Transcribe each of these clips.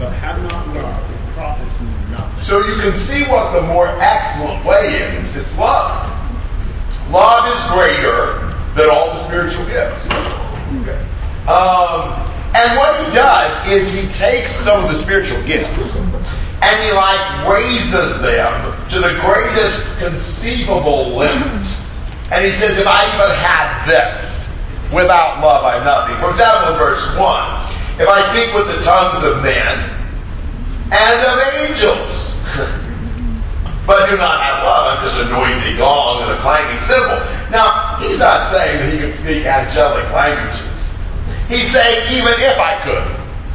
but have not love, it profits me nothing. So you can see what the more excellent way is. It's love. Love is greater than all the spiritual gifts. Okay. Um, and what he does is he takes some of the spiritual gifts and he like raises them to the greatest conceivable limit. And he says, if I even had this, without love I'm nothing. For example, in verse 1, if I speak with the tongues of men and of angels, but do not have love, I'm just a noisy gong and a clanging cymbal. Now, he's not saying that he can speak angelic languages. He's saying even if I could.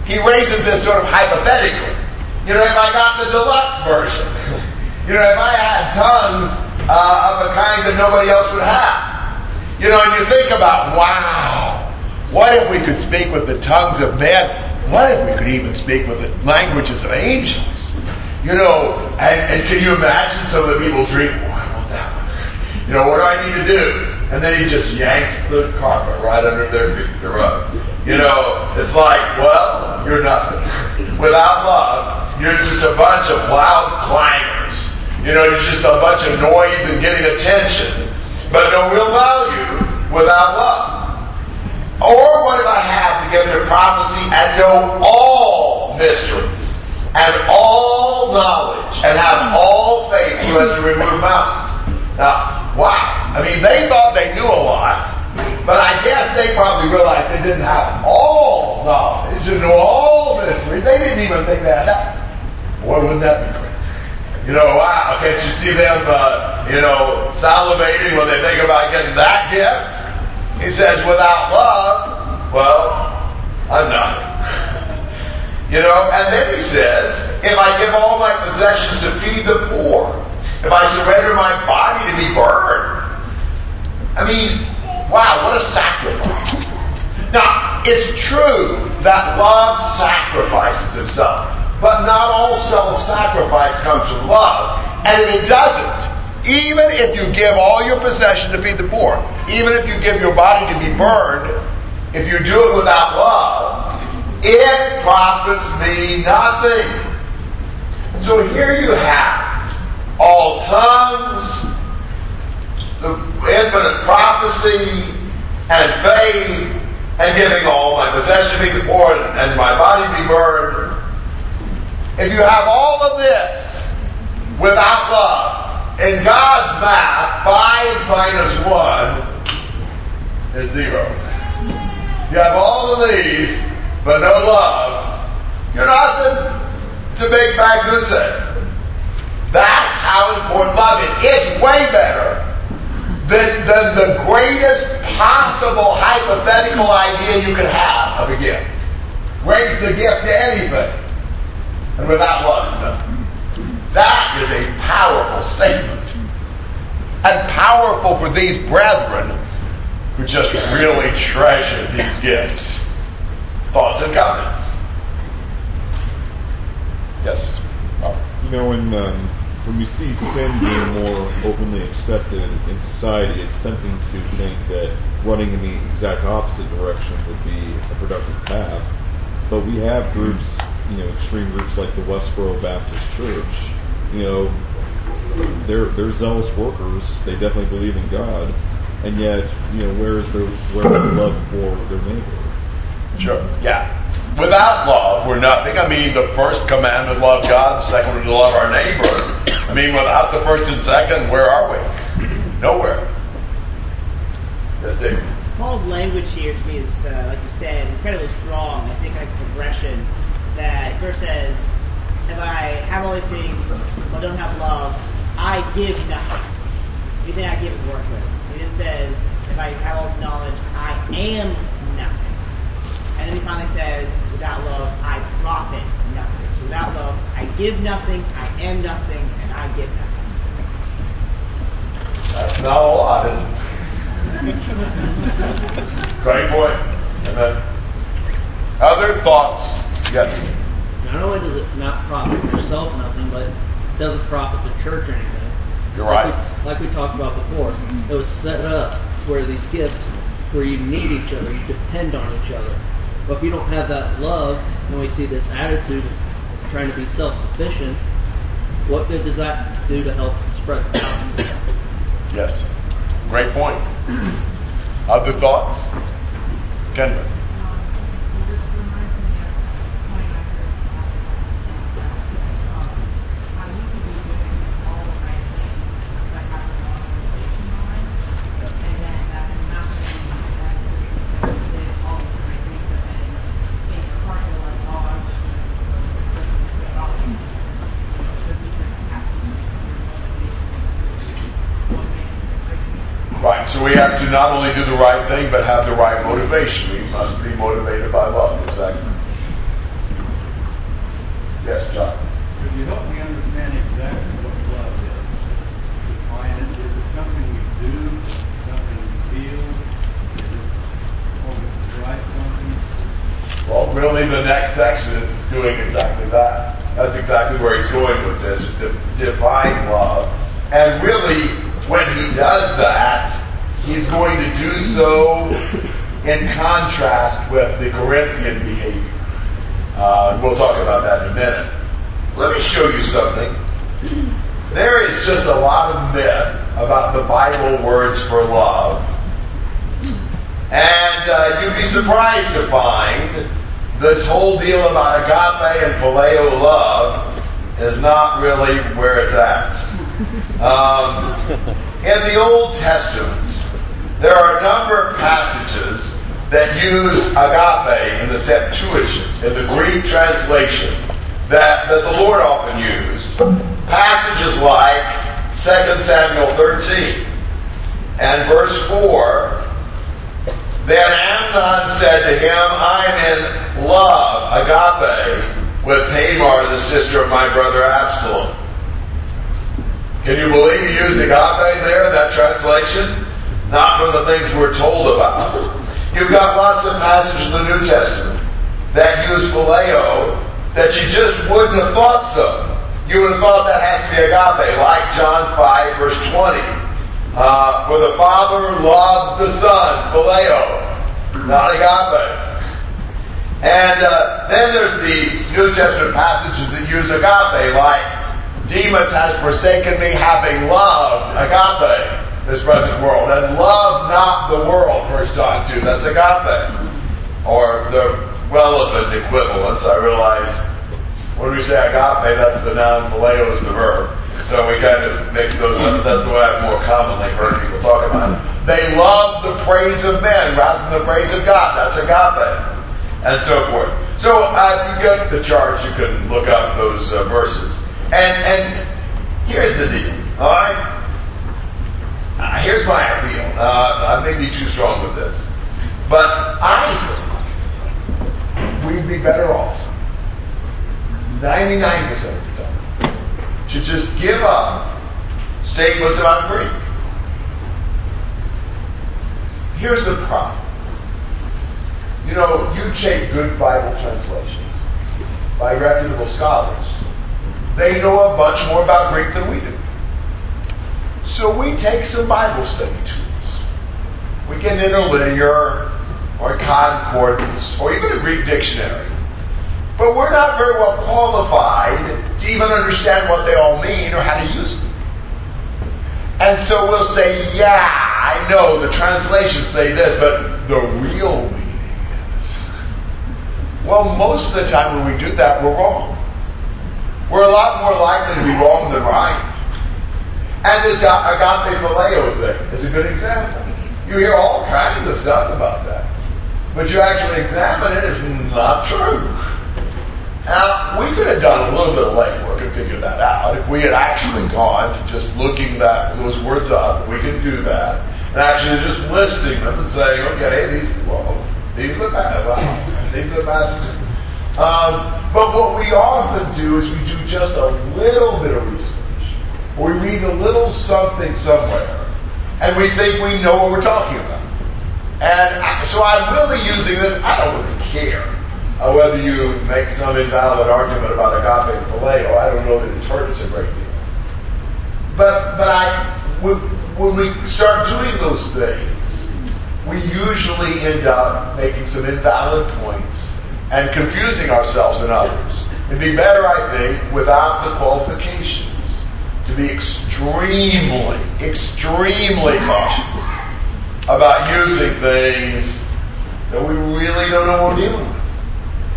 He raises this sort of hypothetically. You know, if I got the deluxe version, you know, if I had tongues uh, of a kind that nobody else would have. You know, and you think about, wow, what if we could speak with the tongues of men? What if we could even speak with the languages of angels? You know, and, and can you imagine some of the people dream, oh, I want that one. You know, what do I need to do? And then he just yanks the carpet right under their feet, the rug. You know, it's like, well, you're nothing. Without love, you're just a bunch of loud clangers. You know, you're just a bunch of noise and getting attention, but no real value without love. Or what if I have to give to prophecy and know all mysteries and all knowledge and have all faith so as to remove mountains? Now, wow. I mean, they thought they knew a lot, but I guess they probably realized they didn't have all knowledge and know all mysteries. They didn't even think that. Boy, wouldn't that be great? You know, wow, can't you see them, uh, you know, salivating when they think about getting that gift? He says, without love, well, I'm nothing. you know, and then he says, if I give all my possessions to feed the poor, if I surrender my body to be burned, I mean, wow, what a sacrifice. Now, it's true that love sacrifices itself, But not all self-sacrifice comes from love. And if it doesn't, even if you give all your possession to feed the poor, even if you give your body to be burned, if you do it without love, it profits me nothing. So here you have all tongues, the infinite prophecy, and faith, and giving all my possession to the poor, and my body be burned. If you have all of this without love, in God's math, 5 minus 1 is 0. You have all of these, but no love, you're nothing to make bad goose. That's how important love is. It's way better than, than the greatest possible hypothetical idea you could have of a gift. Raise the gift to anything and without love it's nothing. That is a powerful statement. And powerful for these brethren who just really treasure these gifts. Thoughts and comments? Yes. Oh. You know, when um, when we see sin being more openly accepted in society, it's tempting to think that running in the exact opposite direction would be a productive path. But we have groups you know, extreme groups like the Westboro Baptist Church, you know, they're they're zealous workers. They definitely believe in God, and yet, you know, where is their where is their love for their neighbor? Sure. Yeah. Without love, we're nothing. I mean, the first commandment, love God. The second one, to love our neighbor. I mean, without the first and second, where are we? Nowhere. Yes, David. Paul's language here to me is, uh, like you said, incredibly strong. I think like progression that verse says, if I have all these things but don't have love, I give nothing. Anything I give is worthless. He then says, if I have all this knowledge, I am nothing. And then he finally says, without love, I profit nothing. So without love, I give nothing, I am nothing, and I get nothing. That's not a lot, is it? Great point. Amen. Other thoughts? Yes. Not only does it not profit yourself nothing, but it doesn't profit the church anything. You're Like right. we, like we talked about before, mm-hmm. it was set up where these gifts, where you need each other, you depend on each other. But if you don't have that love, and we see this attitude of trying to be self-sufficient, what good does that do to help spread the gospel? Yes. Great point. Other thoughts? Kendra. Right, so we have to not only do the right thing, but have the right motivation. We must be motivated by love. Exactly. Yes, John. Could you help me understand exactly what love is? Define it. Is it something we do? Something we feel? Is it always right something? Well, really, the next section is doing exactly that. That's exactly where he's going with this, de- divine love. And really, when he does that, he's going to do so in contrast with the Corinthian behavior. Uh, we'll talk about that in a minute. Let me show you something. There is just a lot of myth about the Bible words for love. And uh, you'd be surprised to find this whole deal about agape and phileo love is not really where it's at. Um, in the Old Testament, there are a number of passages that use agape in the Septuagint, in the Greek translation, that, that the Lord often used. Passages like 2 Samuel 13 and verse 4 then Amnon said to him, I'm in love, agape, with Tamar, the sister of my brother Absalom. Can you believe he used agape there in that translation? Not from the things we're told about. You've got lots of passages in the New Testament that use phileo that you just wouldn't have thought so. You would have thought that has to be agape, like John 5, verse 20. Uh, for the Father loves the Son, phileo, not agape. And uh, then there's the New Testament passages that use agape, like Demas has forsaken me, having loved agape this present world, and love not the world. First John two, that's agape, or the relevant equivalents. I realize when we say agape, that's the noun, phileo is the verb. So we kind of mix those up. That's the way I've more commonly heard people talk about it. They love the praise of men rather than the praise of God. That's agape. And so forth. So uh, you get the charts, you can look up those uh, verses. And, and here's the deal, alright? Uh, here's my appeal. Uh, I may be too strong with this. But I think we'd be better off 99% of the time to just give up statements about Greek. Here's the problem. You know, you take good Bible translations by reputable scholars. They know a bunch more about Greek than we do. So we take some Bible study tools. We get an interlinear or concordance or even a Greek dictionary. But we're not very well qualified to even understand what they all mean or how to use them. And so we'll say, yeah, I know the translations say this, but the real meaning is. Well, most of the time when we do that, we're wrong. We're a lot more likely to be wrong than right. And this agape phileo thing is a good example. You hear all kinds of stuff about that. But you actually examine it, it's not true. Now, we could have done a little bit of legwork and figured that out. If we had actually gone to just looking that those words up, we could do that. And actually just listing them and saying, okay, these, well, these are the passages. These are the passages. Um, but what we often do is we do just a little bit of research. We read a little something somewhere. And we think we know what we're talking about. And I, so I'm really using this, I don't really care uh, whether you make some invalid argument about agape and phileo. I don't know that it's hurt us a great deal. But, but I, when, when we start doing those things, we usually end up making some invalid points and confusing ourselves and others. It'd be better, I think, without the qualifications, be extremely, extremely cautious about using things that we really don't know what we're dealing with.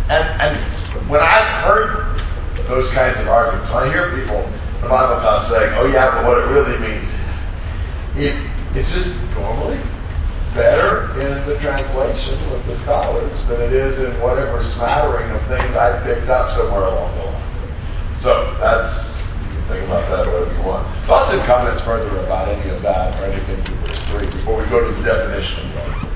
And, and when I've heard those kinds of arguments, when I hear people in the Bible class saying, oh yeah, but what it really means, it, it's just normally better in the translation with the scholars than it is in whatever smattering of things I picked up somewhere along the line. So that's think about that whatever you want. Thoughts and comments further about any of that or anything to verse three before we go to the definition of love.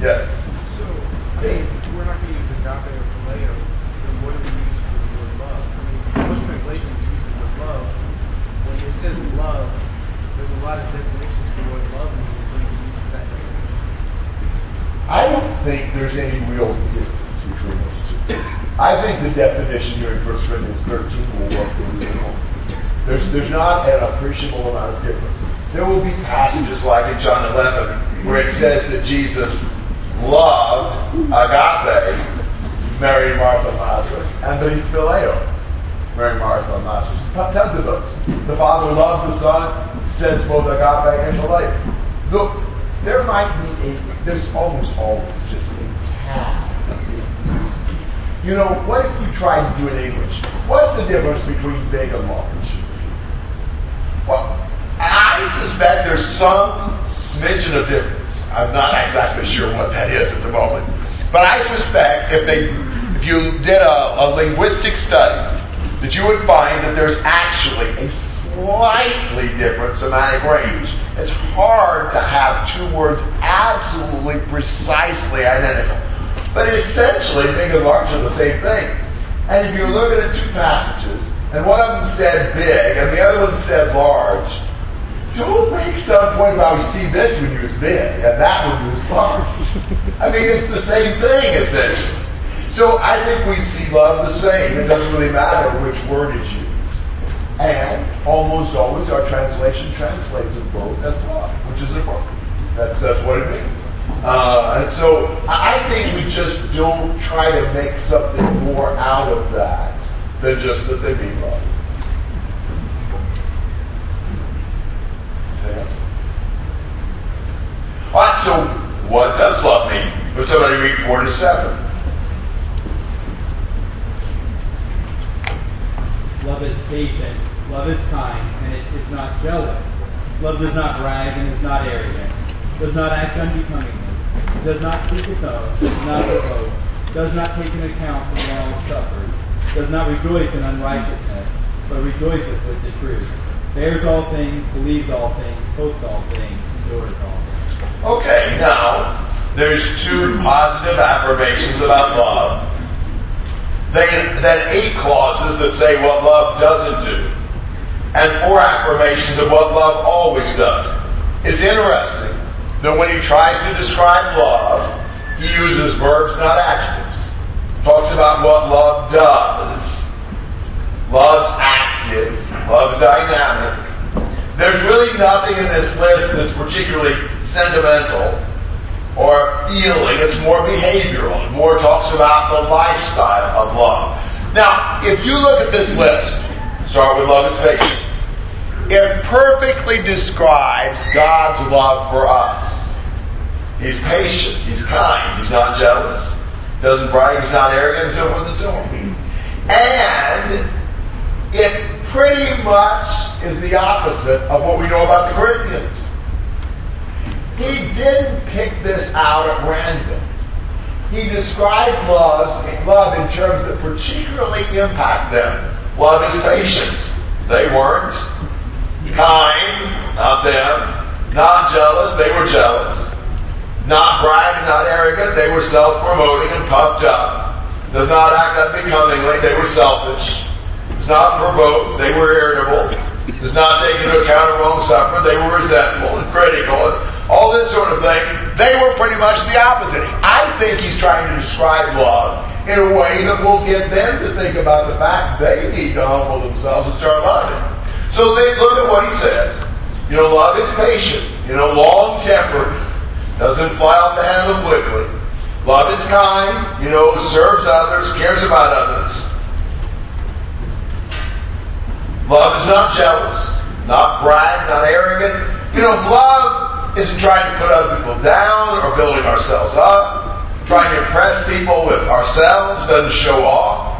Yes. So, I mean, we're not going to use agape or phileo, then what do we use for the word love? I mean, most translations use the word love. When it says love, there's a lot of definitions for what love means when you use that. I don't think there's any real I think the definition here in 1 Corinthians 13 will work really well. There's, there's not an appreciable amount of difference. There will be passages like in John 11 where it says that Jesus loved agape, Mary, Martha, Lazarus, and that he phileo, Mary, Martha, Lazarus. Tons of those. The Father loved the Son, says both agape and phileo. Look, there might be a, there's almost always just a tad. You know, what if you tried to do it in English? What's the difference between big and large? Well, I suspect there's some smidgen of difference. I'm not exactly sure what that is at the moment. But I suspect if they, if you did a, a linguistic study, that you would find that there's actually a slightly different semantic range. It's hard to have two words absolutely precisely identical. But essentially, big and large are the same thing. And if you're looking at two passages, and one of them said big, and the other one said large, don't make some point about we see this one use big, and that one use large. I mean, it's the same thing, essentially. So I think we see love the same. It doesn't really matter which word is used. And almost always our translation translates them both as love, which is appropriate. That's, that's what it means. Uh, and so I think we just don't try to make something more out of that than just that they mean love. Anything else? All right, so what does love mean? Would somebody read 4 to 7? Love is patient. Love is kind, and it is not jealous. Love does not brag and is not arrogant. Does not act unbecomingly. Does not seek its own. Does not provoke. Does not take an account for wrong suffered. Does not rejoice in unrighteousness, but rejoices with the truth. Bears all things, believes all things, hopes all things, endures all things. Okay, now there's two positive affirmations about love. Then, then eight clauses that say what love doesn't do, and four affirmations of what love always does. It's interesting that when he tries to describe love, he uses verbs, not adjectives. Talks about what love does. Love's active. Love's dynamic. There's really nothing in this list that's particularly sentimental or feeling. It's more behavioral. More talks about the lifestyle of love. Now, if you look at this list, start with love is patient. It perfectly describes God's love for us. He's patient. He's kind. He's not jealous. Doesn't brag. He's not arrogant, and so forth and so on. And it pretty much is the opposite of what we know about the Corinthians. He didn't pick this out at random. He described love, love in terms that particularly impact them. Love is patient. They weren't. Kind, not them. Not jealous, they were jealous. Not bragging, not arrogant, they were self-promoting and puffed up. does not act unbecomingly, they were selfish, does not provoke, they were irritable, does not take into account a wrong sufferer, they were resentful and critical, and all this sort of thing. They were pretty much the opposite. I think he's trying to describe love in a way that will get them to think about the fact they need to humble themselves and start loving. So they look at what he says. You know, love is patient. You know, long tempered. Doesn't fly off the handle quickly. Love is kind. You know, serves others, cares about others. Love is not jealous, not brag, not arrogant. You know, love isn't trying to put other people down or building ourselves up. Trying to impress people with ourselves doesn't show off.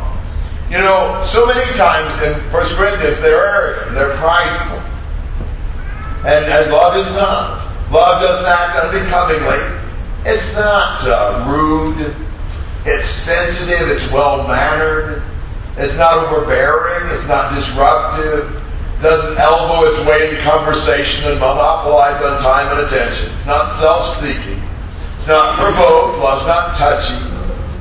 You know, so many times in 1 Corinthians, they're arrogant, they're prideful. And, and love is not. Love doesn't act unbecomingly. It's not uh, rude. It's sensitive. It's well mannered. It's not overbearing. It's not disruptive. Doesn't elbow its way into conversation and monopolize on time and attention. It's not self-seeking. It's not provoked. Love's not touchy.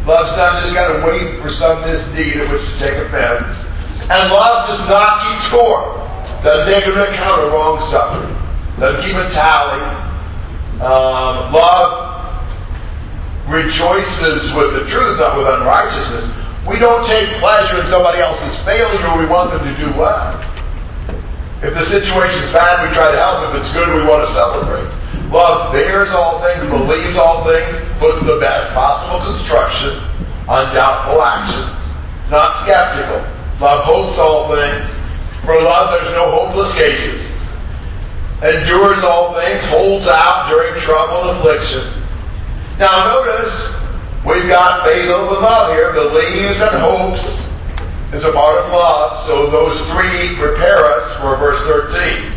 Love's not just got to wait for some misdeed at which to take offense. And love does not keep score. Doesn't take into account a wrong suffering. Doesn't keep a tally. Um, love rejoices with the truth, not with unrighteousness. We don't take pleasure in somebody else's failure. We want them to do well. If the situation's bad, we try to help. If it's good, we want to celebrate. Love bears all things, believes all things, puts the best possible construction on doubtful actions. Not skeptical. Love hopes all things. For love, there's no hopeless cases. Endures all things, holds out during trouble and affliction. Now notice, we've got faith over love here, believes and hopes is a part of love, so those three prepare us for verse 13.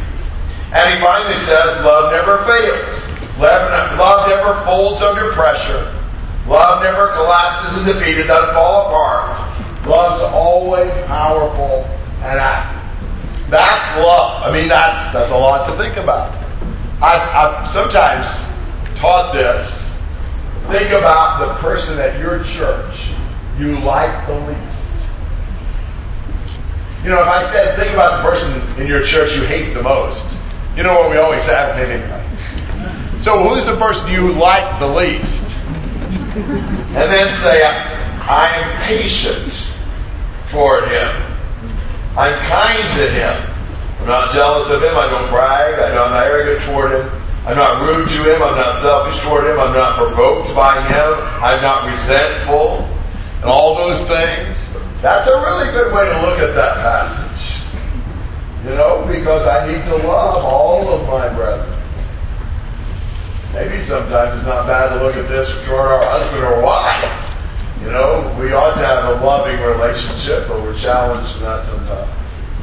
And he finally says, love never fails. Love never folds under pressure. Love never collapses and defeated, doesn't fall apart. Love's always powerful and active. That's love. I mean, that's that's a lot to think about. I've, I've sometimes taught this. Think about the person at your church you like the least. You know, if I said, think about the person in your church you hate the most, you know what we always haven't hate anybody. So who's the person you like the least? And then say, I am patient toward him. I'm kind to him. I'm not jealous of him. I don't brag. I'm not arrogant toward him. I'm not rude to him. I'm not selfish toward him. I'm not provoked by him. I'm not resentful. And all those things. That's a really good way to look at that passage. You know, because I need to love all of my brethren. Maybe sometimes it's not bad to look at this toward our husband or wife. You know, we ought to have a loving relationship, but we're challenged in that sometimes.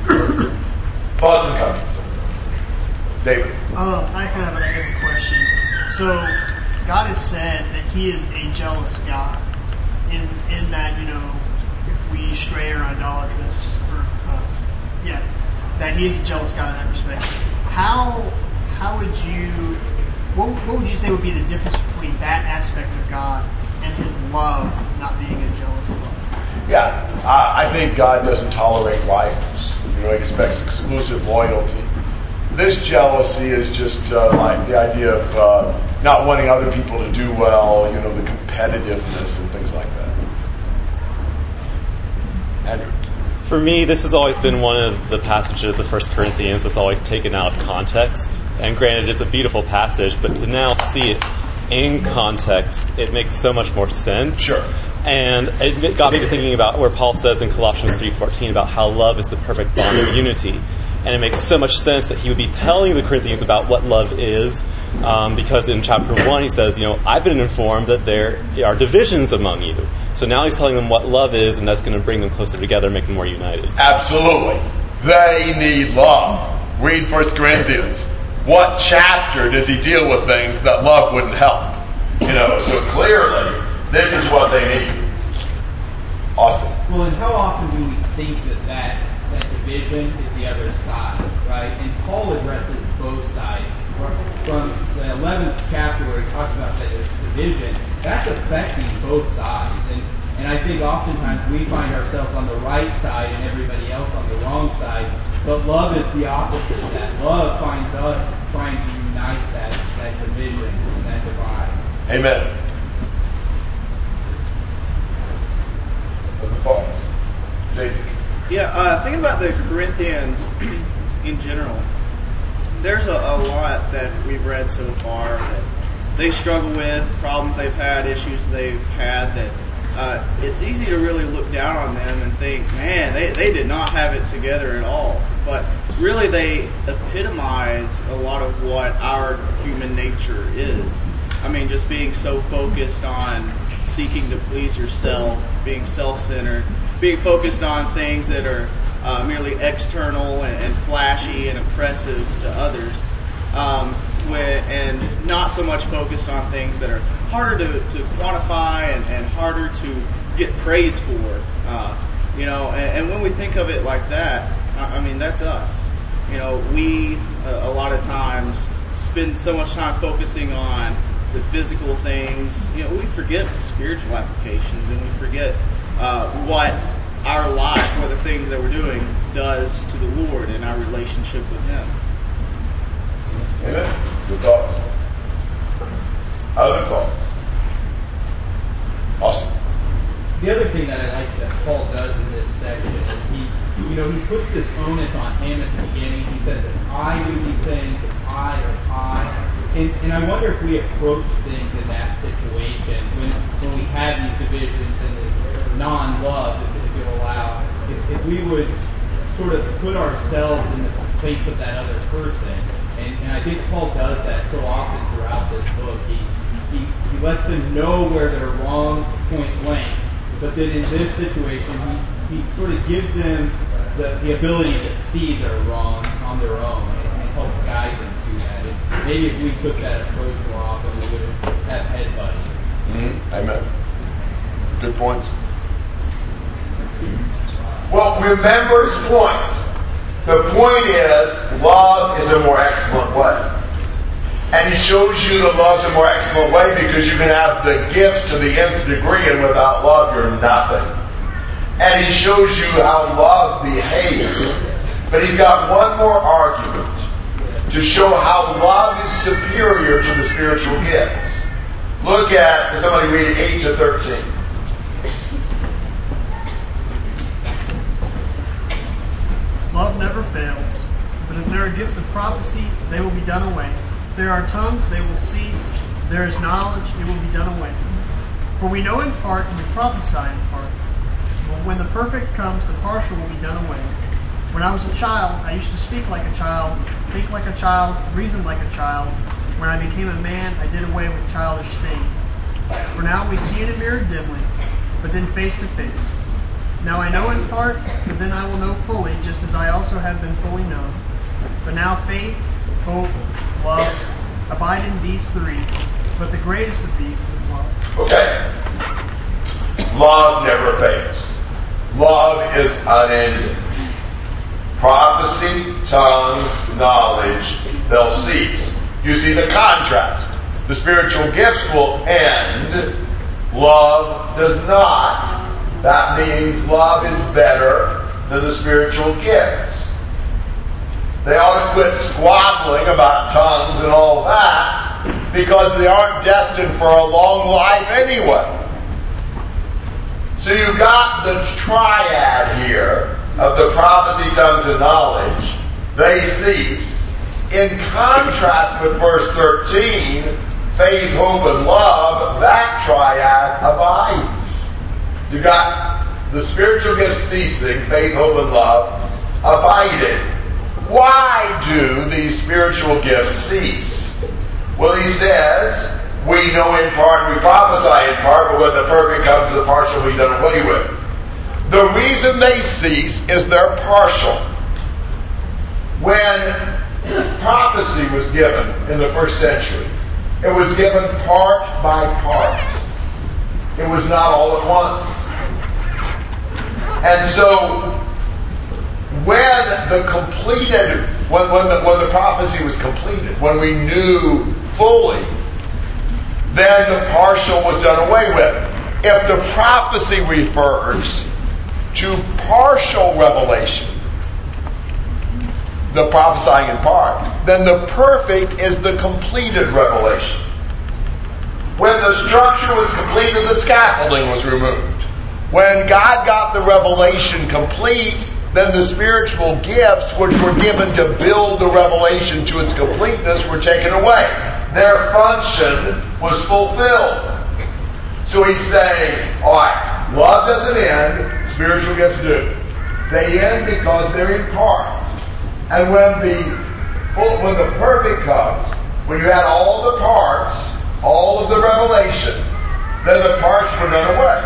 Thoughts and comments? David. Uh, I have, a question. So, God has said that He is a jealous God, in in that you know, if we stray or idolatrous, that He is a jealous God in that respect. How how would you what, what would you say would be the difference between that aspect of God and His love not being a jealous love? Yeah, I, I think God doesn't tolerate rivals. You know, He expects exclusive loyalty. This jealousy is just uh, like the idea of uh, not wanting other people to do well, you know, the competitiveness and things like that. Andrew. For me, this has always been one of the passages of 1 Corinthians that's always taken out of context. And granted, it's a beautiful passage, but to now see it in context, it makes so much more sense. Sure. And it got me to thinking about where Paul says in Colossians 3.14 about how love is the perfect bond of unity. And it makes so much sense that he would be telling the Corinthians about what love is, um, because in chapter 1 he says, you know, I've been informed that there are divisions among you. So now he's telling them what love is, and that's going to bring them closer together, make them more united. Absolutely. They need love. Read 1 Corinthians. What chapter does he deal with things that love wouldn't help? You know, so clearly, this is what they need. Austin. Well, and how often do we think that that, that division is the other side, right? And Paul addresses both sides. From the 11th chapter where he talks about that division, that's affecting both sides. And And I think oftentimes we find ourselves on the right side and everybody else on the wrong side. But love is the opposite of that. Love finds us trying to unite that, that division and that divide. Amen. Other thoughts? Jason? Yeah, uh, thinking about the Corinthians in general, there's a, a lot that we've read so far that they struggle with, problems they've had, issues they've had that uh, it's easy to really look down on them and think, man, they, they did not have it together at all. But really, they epitomize a lot of what our human nature is. I mean, just being so focused on seeking to please yourself, being self centered, being focused on things that are uh, merely external and, and, flashy and impressive to others, um, and not so much focused on things that are harder to, to quantify and, and harder to get praise for. Uh, you know, and, and, when we think of it like that, I, I mean, that's us. You know, we uh, a lot of times spend so much time focusing on the physical things. You know, we forget spiritual applications and we forget uh, what our life or the things that we're doing does to the Lord and our relationship with Him. Amen. Good thoughts. Other thoughts? Austin. The other thing that I like that Paul does in this section is he, you know, he puts this onus on him at the beginning. He says, if I do these things, if I or I. And, and I wonder if we approach things in that situation when, when we have these divisions and this non-love, if, if you'll allow, if, if we would sort of put ourselves in the place of that other person. And, and I think Paul does that so often throughout this book. He, he, he lets them know where they're wrong point blank. But then in this situation, he, he sort of gives them the, the ability to see they're wrong on their own and, and helps guide them through that. And maybe if we took that approach more often, we would have head buddy. Mm-hmm. Amen. Good points. Well, remember his point. The point is, love is a more excellent way. And he shows you the love's a more excellent way because you can have the gifts to the nth degree, and without love, you're nothing. And he shows you how love behaves. But he's got one more argument to show how love is superior to the spiritual gifts. Look at, somebody read 8 to 13? Love never fails, but if there are gifts of prophecy, they will be done away. If there are tongues, they will cease. If there is knowledge, it will be done away. For we know in part and we prophesy in part. But when the perfect comes, the partial will be done away. When I was a child, I used to speak like a child, think like a child, reason like a child. When I became a man, I did away with childish things. For now we see in a mirror dimly, but then face to face. Now I know in part, but then I will know fully, just as I also have been fully known. But now faith, hope, love abide in these three, but the greatest of these is love. Okay. Love never fails. Love is unending. Prophecy, tongues, knowledge, they'll cease. You see the contrast. The spiritual gifts will end. Love does not. That means love is better than the spiritual gifts. They ought to quit squabbling about tongues and all that because they aren't destined for a long life anyway. So you've got the triad here of the prophecy, tongues, and knowledge. They cease. In contrast with verse 13, faith, hope, and love, that triad abides. You got the spiritual gifts ceasing, faith, hope, and love, abiding. Why do these spiritual gifts cease? Well, he says, we know in part, we prophesy in part, but when the perfect comes, the partial will be done away with. The reason they cease is they're partial. When prophecy was given in the first century, it was given part by part. It was not all at once. And so, when the completed, when, when, the, when the prophecy was completed, when we knew fully, then the partial was done away with. if the prophecy refers to partial revelation, the prophesying in part, then the perfect is the completed revelation. When the structure was completed, the scaffolding was removed. When God got the revelation complete, then the spiritual gifts which were given to build the revelation to its completeness were taken away. Their function was fulfilled. So he's saying, alright, love doesn't end, spiritual gifts do. They end because they're in part. And when the when the perfect comes, when you add all the parts, all of the revelation, then the parts were done away.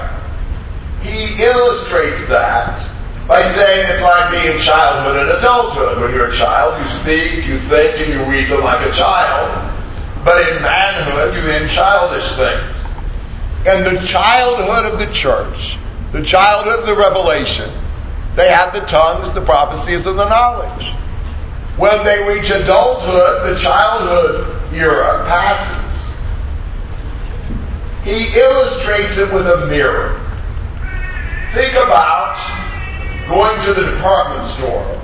He illustrates that by saying it's like being childhood and adulthood. When you're a child, you speak, you think, and you reason like a child. But in manhood, you in childish things. And the childhood of the church, the childhood of the revelation, they have the tongues, the prophecies, and the knowledge. When they reach adulthood, the childhood era passes. He illustrates it with a mirror. Think about going to the department store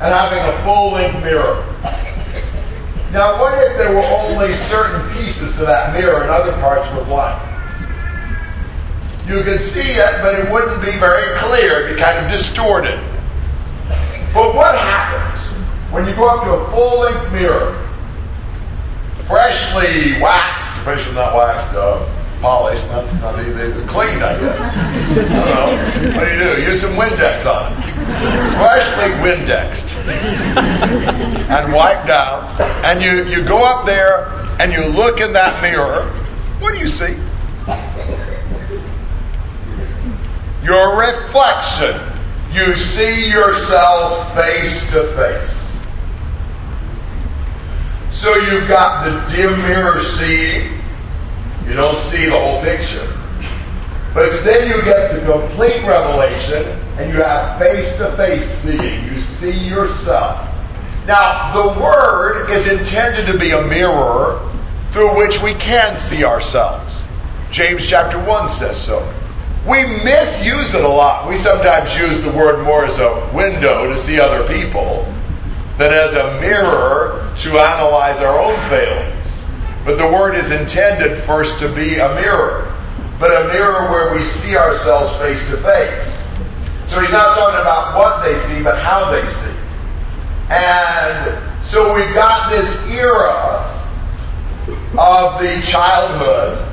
and having a full length mirror. Now, what if there were only certain pieces to that mirror and other parts were blank? You could see it, but it wouldn't be very clear. It'd be kind of distorted. But what happens when you go up to a full length mirror, freshly waxed, freshly not waxed, uh, polished, not, not even cleaned, I guess. What do you do? Use some Windex on it. Freshly Windexed and wiped out. And you, you go up there and you look in that mirror. What do you see? Your reflection. You see yourself face to face. So you've got the dim mirror seeing. You don't see the whole picture. But then you get the complete revelation and you have face to face seeing. You see yourself. Now, the Word is intended to be a mirror through which we can see ourselves. James chapter 1 says so. We misuse it a lot. We sometimes use the word more as a window to see other people than as a mirror to analyze our own failings. But the word is intended first to be a mirror, but a mirror where we see ourselves face to face. So he's not talking about what they see, but how they see. And so we've got this era of the childhood,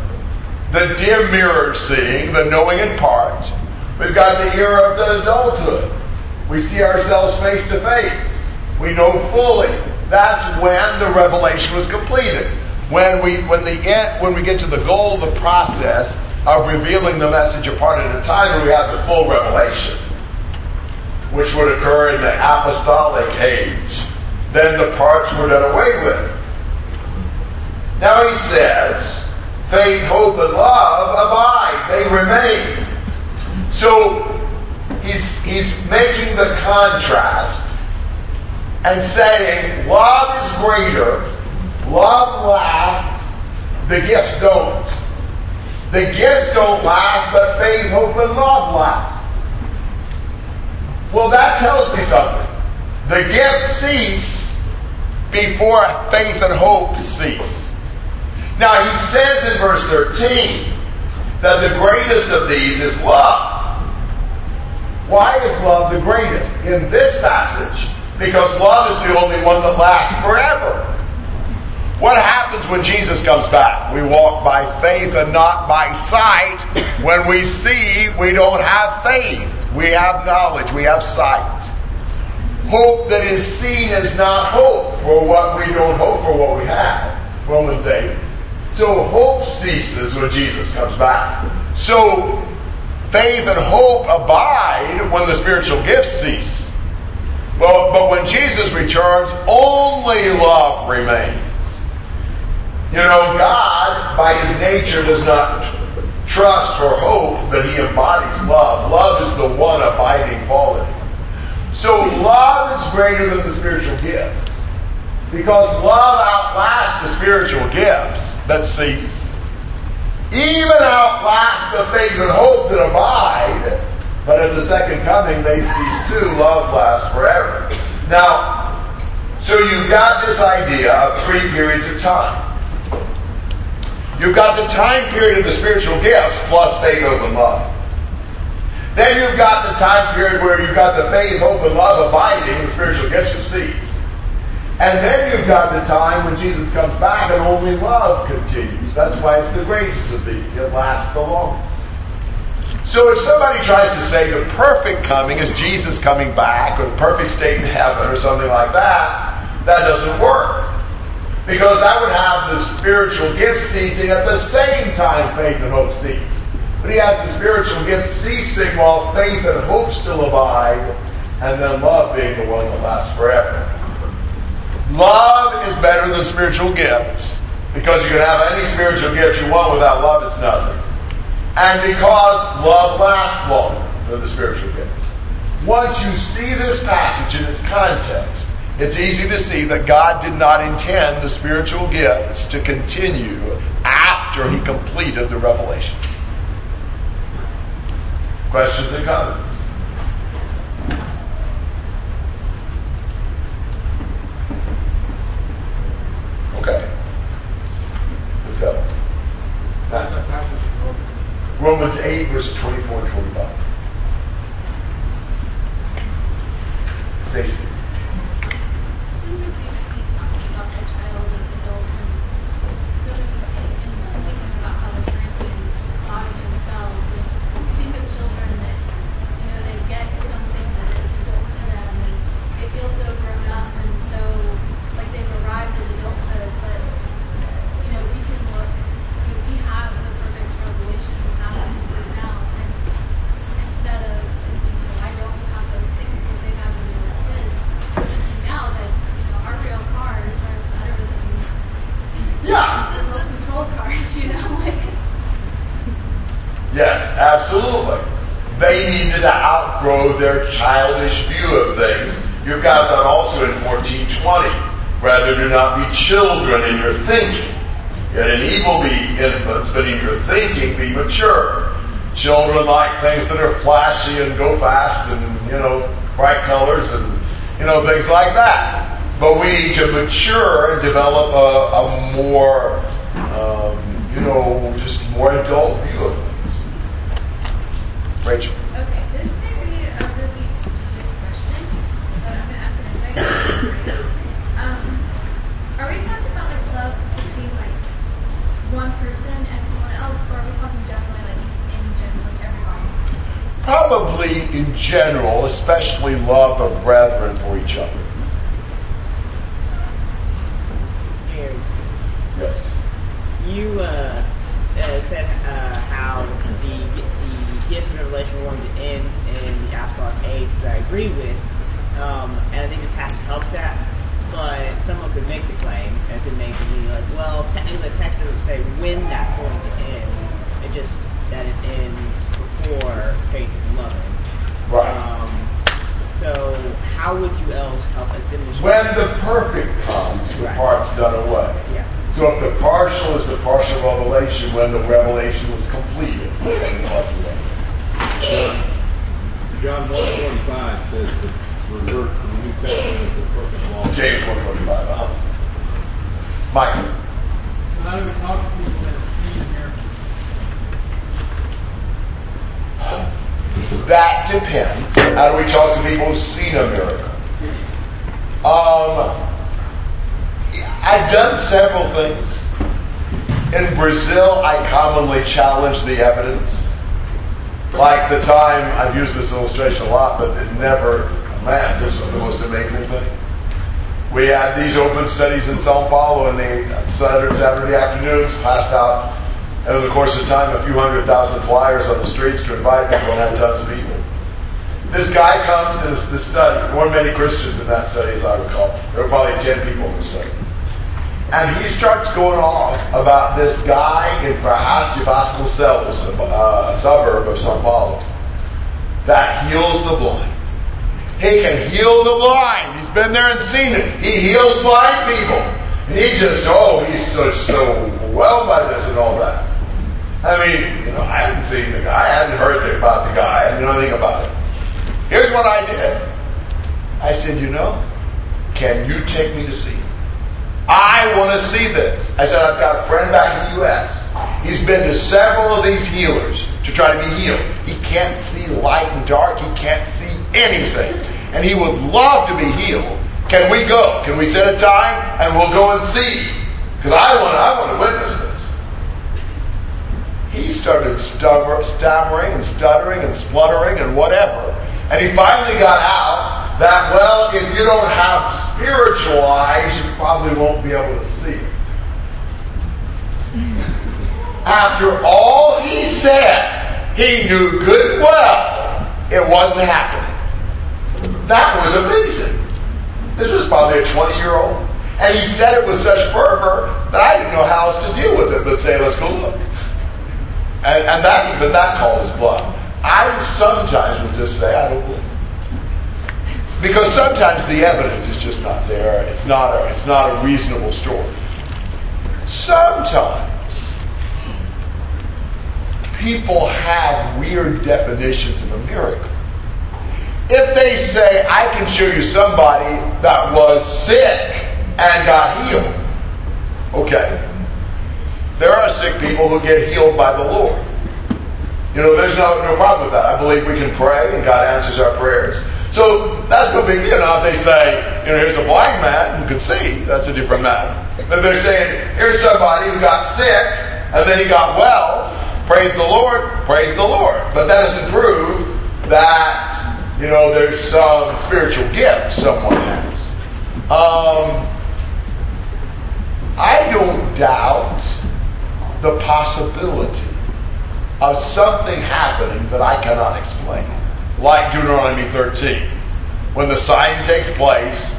the dim mirror seeing, the knowing in part. We've got the era of the adulthood. We see ourselves face to face. We know fully. That's when the revelation was completed. When we when the end, when we get to the goal of the process of revealing the message a part at a time, we have the full revelation, which would occur in the apostolic age, then the parts were done away with. Now he says, faith, hope, and love abide; they remain. So he's he's making the contrast and saying love is greater, love lasts, the gifts don't. The gifts don't last, but faith, hope, and love last. Well, that tells me something. The gifts cease before faith and hope cease. Now, he says in verse 13 that the greatest of these is love. Why is love the greatest? In this passage, because love is the only one that lasts forever. What happens when Jesus comes back? We walk by faith and not by sight. When we see, we don't have faith. We have knowledge. We have sight. Hope that is seen is not hope for what we don't hope for what we have. Romans 8. So hope ceases when Jesus comes back. So faith and hope abide when the spiritual gifts cease. But, but when Jesus returns, only love remains. You know, God, by his nature, does not trust or hope, but he embodies love. Love is the one abiding quality. So love is greater than the spiritual gifts. Because love outlasts the spiritual gifts that cease. even outlast the faith and hope that abide, but at the second coming they cease too. Love lasts forever. Now, so you've got this idea of three periods of time. You've got the time period of the spiritual gifts plus faith, hope, and love. Then you've got the time period where you've got the faith, hope, and love abiding, the spiritual gifts have ceased. And then you've got the time when Jesus comes back and only love continues. That's why it's the greatest of these. It lasts the longest. So if somebody tries to say the perfect coming is Jesus coming back or the perfect state in heaven or something like that, that doesn't work. Because I would have the spiritual gifts ceasing at the same time faith and hope cease. But he has the spiritual gifts ceasing while faith and hope still abide, and then love being the one that lasts forever. Love is better than spiritual gifts because you can have any spiritual gift you want without love, it's nothing. And because love lasts longer than the spiritual gift. Once you see this passage in its context, it's easy to see that God did not intend the spiritual gifts to continue after he completed the revelation. Questions and comments? Okay. Let's go. Romans 8, verses 24 and 25. Stacy. Thank you. In your thinking. Yet in evil be infants, but in your thinking be mature. Children like things that are flashy and go fast and, you know, bright colors and, you know, things like that. But we need to mature and develop a, a more, um, you know, just more adult view of things. Rachel. Okay, this may be a really stupid question, but I'm gonna ask it anyway. Um, are we talking about like love between like one person and someone else, or are we talking generally like in general like everybody? Probably in general, especially love of brethren for each other. Yes. you uh, uh, said uh, how the the gifts of revelation were going to end in the apostolic age, which I agree with, um, and I think this passage helps that. But someone could make the claim, and could make the like, well, technically the text doesn't say when that's going to end. It just that it ends before faith and loving. Right. Um, so how would you else help us demonstrate? When the perfect comes, the Right. part's done away. yeah. So if the partial is the partial revelation, when the revelation was completed, then the part's away. John 1.25 says to revert to the New Testament as the perfect law. James 125. Uh-huh. Michael. So how do talk to people that see a miracle? That depends. How do we talk to people who've seen a miracle? Um, I've done several things. In Brazil, I commonly challenge the evidence. Like the time, I've used this illustration a lot, but it never, man, this was the most amazing thing. We had these open studies in Sao Paulo in the Saturday, Saturday afternoons, passed out over the course of time a few hundred thousand flyers on the streets to invite people and had tons of people. This guy comes this, this study. There weren't many Christians in that study, as I recall. There were probably 10 people in the study. And he starts going off about this guy in Vasconcelos, a uh, suburb of Sao Paulo, that heals the blind. He can heal the blind. He's been there and seen it. He heals blind people. And he just, oh, he's so, so well by this and all that. I mean, you know, I hadn't seen the guy, I hadn't heard about the guy, I didn't know anything about it. Here's what I did. I said, you know, can you take me to see him? I want to see this. I said, I've got a friend back in the U.S. He's been to several of these healers to try to be healed. He can't see light and dark. He can't see anything. And he would love to be healed. Can we go? Can we set a time and we'll go and see? Because I want, I want to witness started stammer, stammering and stuttering and spluttering and whatever. And he finally got out that, well, if you don't have spiritual eyes, you probably won't be able to see it. After all he said, he knew good well it wasn't happening. That was amazing. This was probably a 20 year old. And he said it with such fervor that I didn't know how else to deal with it but say, let's go look. And, and that even that called his bluff. I sometimes would just say, I don't believe. Because sometimes the evidence is just not there. It's not a, it's not a reasonable story. Sometimes people have weird definitions of a miracle. If they say, I can show you somebody that was sick and got healed, okay. There are sick people who get healed by the Lord. You know, there's no, no problem with that. I believe we can pray and God answers our prayers. So that's no big deal. Now, if they say, you know, here's a blind man who can see, that's a different matter. But they're saying, here's somebody who got sick and then he got well, praise the Lord, praise the Lord. But that doesn't prove that, you know, there's some spiritual gift someone has. Um, I don't doubt the possibility of something happening that I cannot explain. Like Deuteronomy 13. When the sign takes place,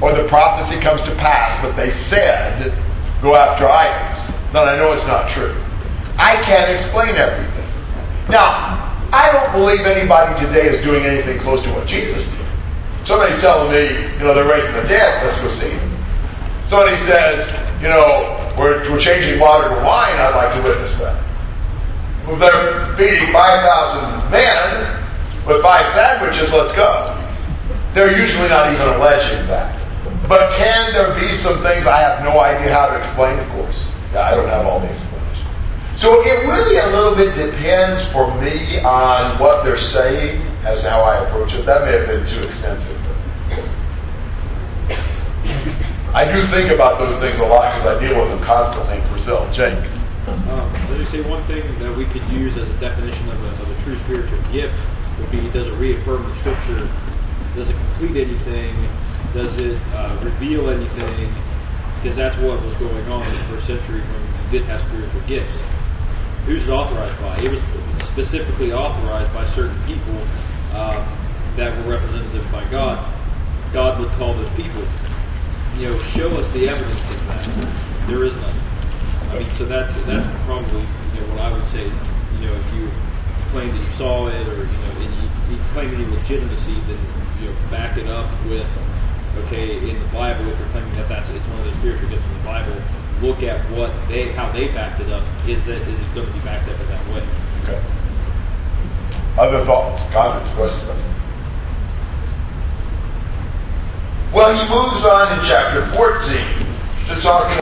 or the prophecy comes to pass, but they said, go after idols. Then I know it's not true. I can't explain everything. Now, I don't believe anybody today is doing anything close to what Jesus did. Somebody's telling me, you know, they're raising the dead, let's go see. Somebody says, you know, we're, we're changing water to wine, I'd like to witness that. If they're feeding 5,000 men with five sandwiches, let's go. They're usually not even alleging that. But can there be some things I have no idea how to explain? Of course. Yeah, I don't have all the explanation. So it really a little bit depends for me on what they're saying as to how I approach it. That may have been too extensive. I do think about those things a lot because I deal with them constantly in Brazil. Jake. Um, let me say one thing that we could use as a definition of a, of a true spiritual gift would be does it reaffirm the scripture? Does it complete anything? Does it uh, reveal anything? Because that's what was going on in the first century when we did have spiritual gifts. Who's it authorized by? It was specifically authorized by certain people um, that were represented by God. God would call those people, you know, show us the evidence of that. There is none. I mean, so that's that's probably you know what I would say. You know, if you claim that you saw it, or you know, and you, you claim any legitimacy, then you know, back it up with okay in the Bible. If you're claiming that that's it's one of the spiritual gifts in the Bible, look at what they how they backed it up. Is that is it going to be backed up in that way? Okay. Other thoughts, comments, questions? Well, he moves on in chapter 14 to talking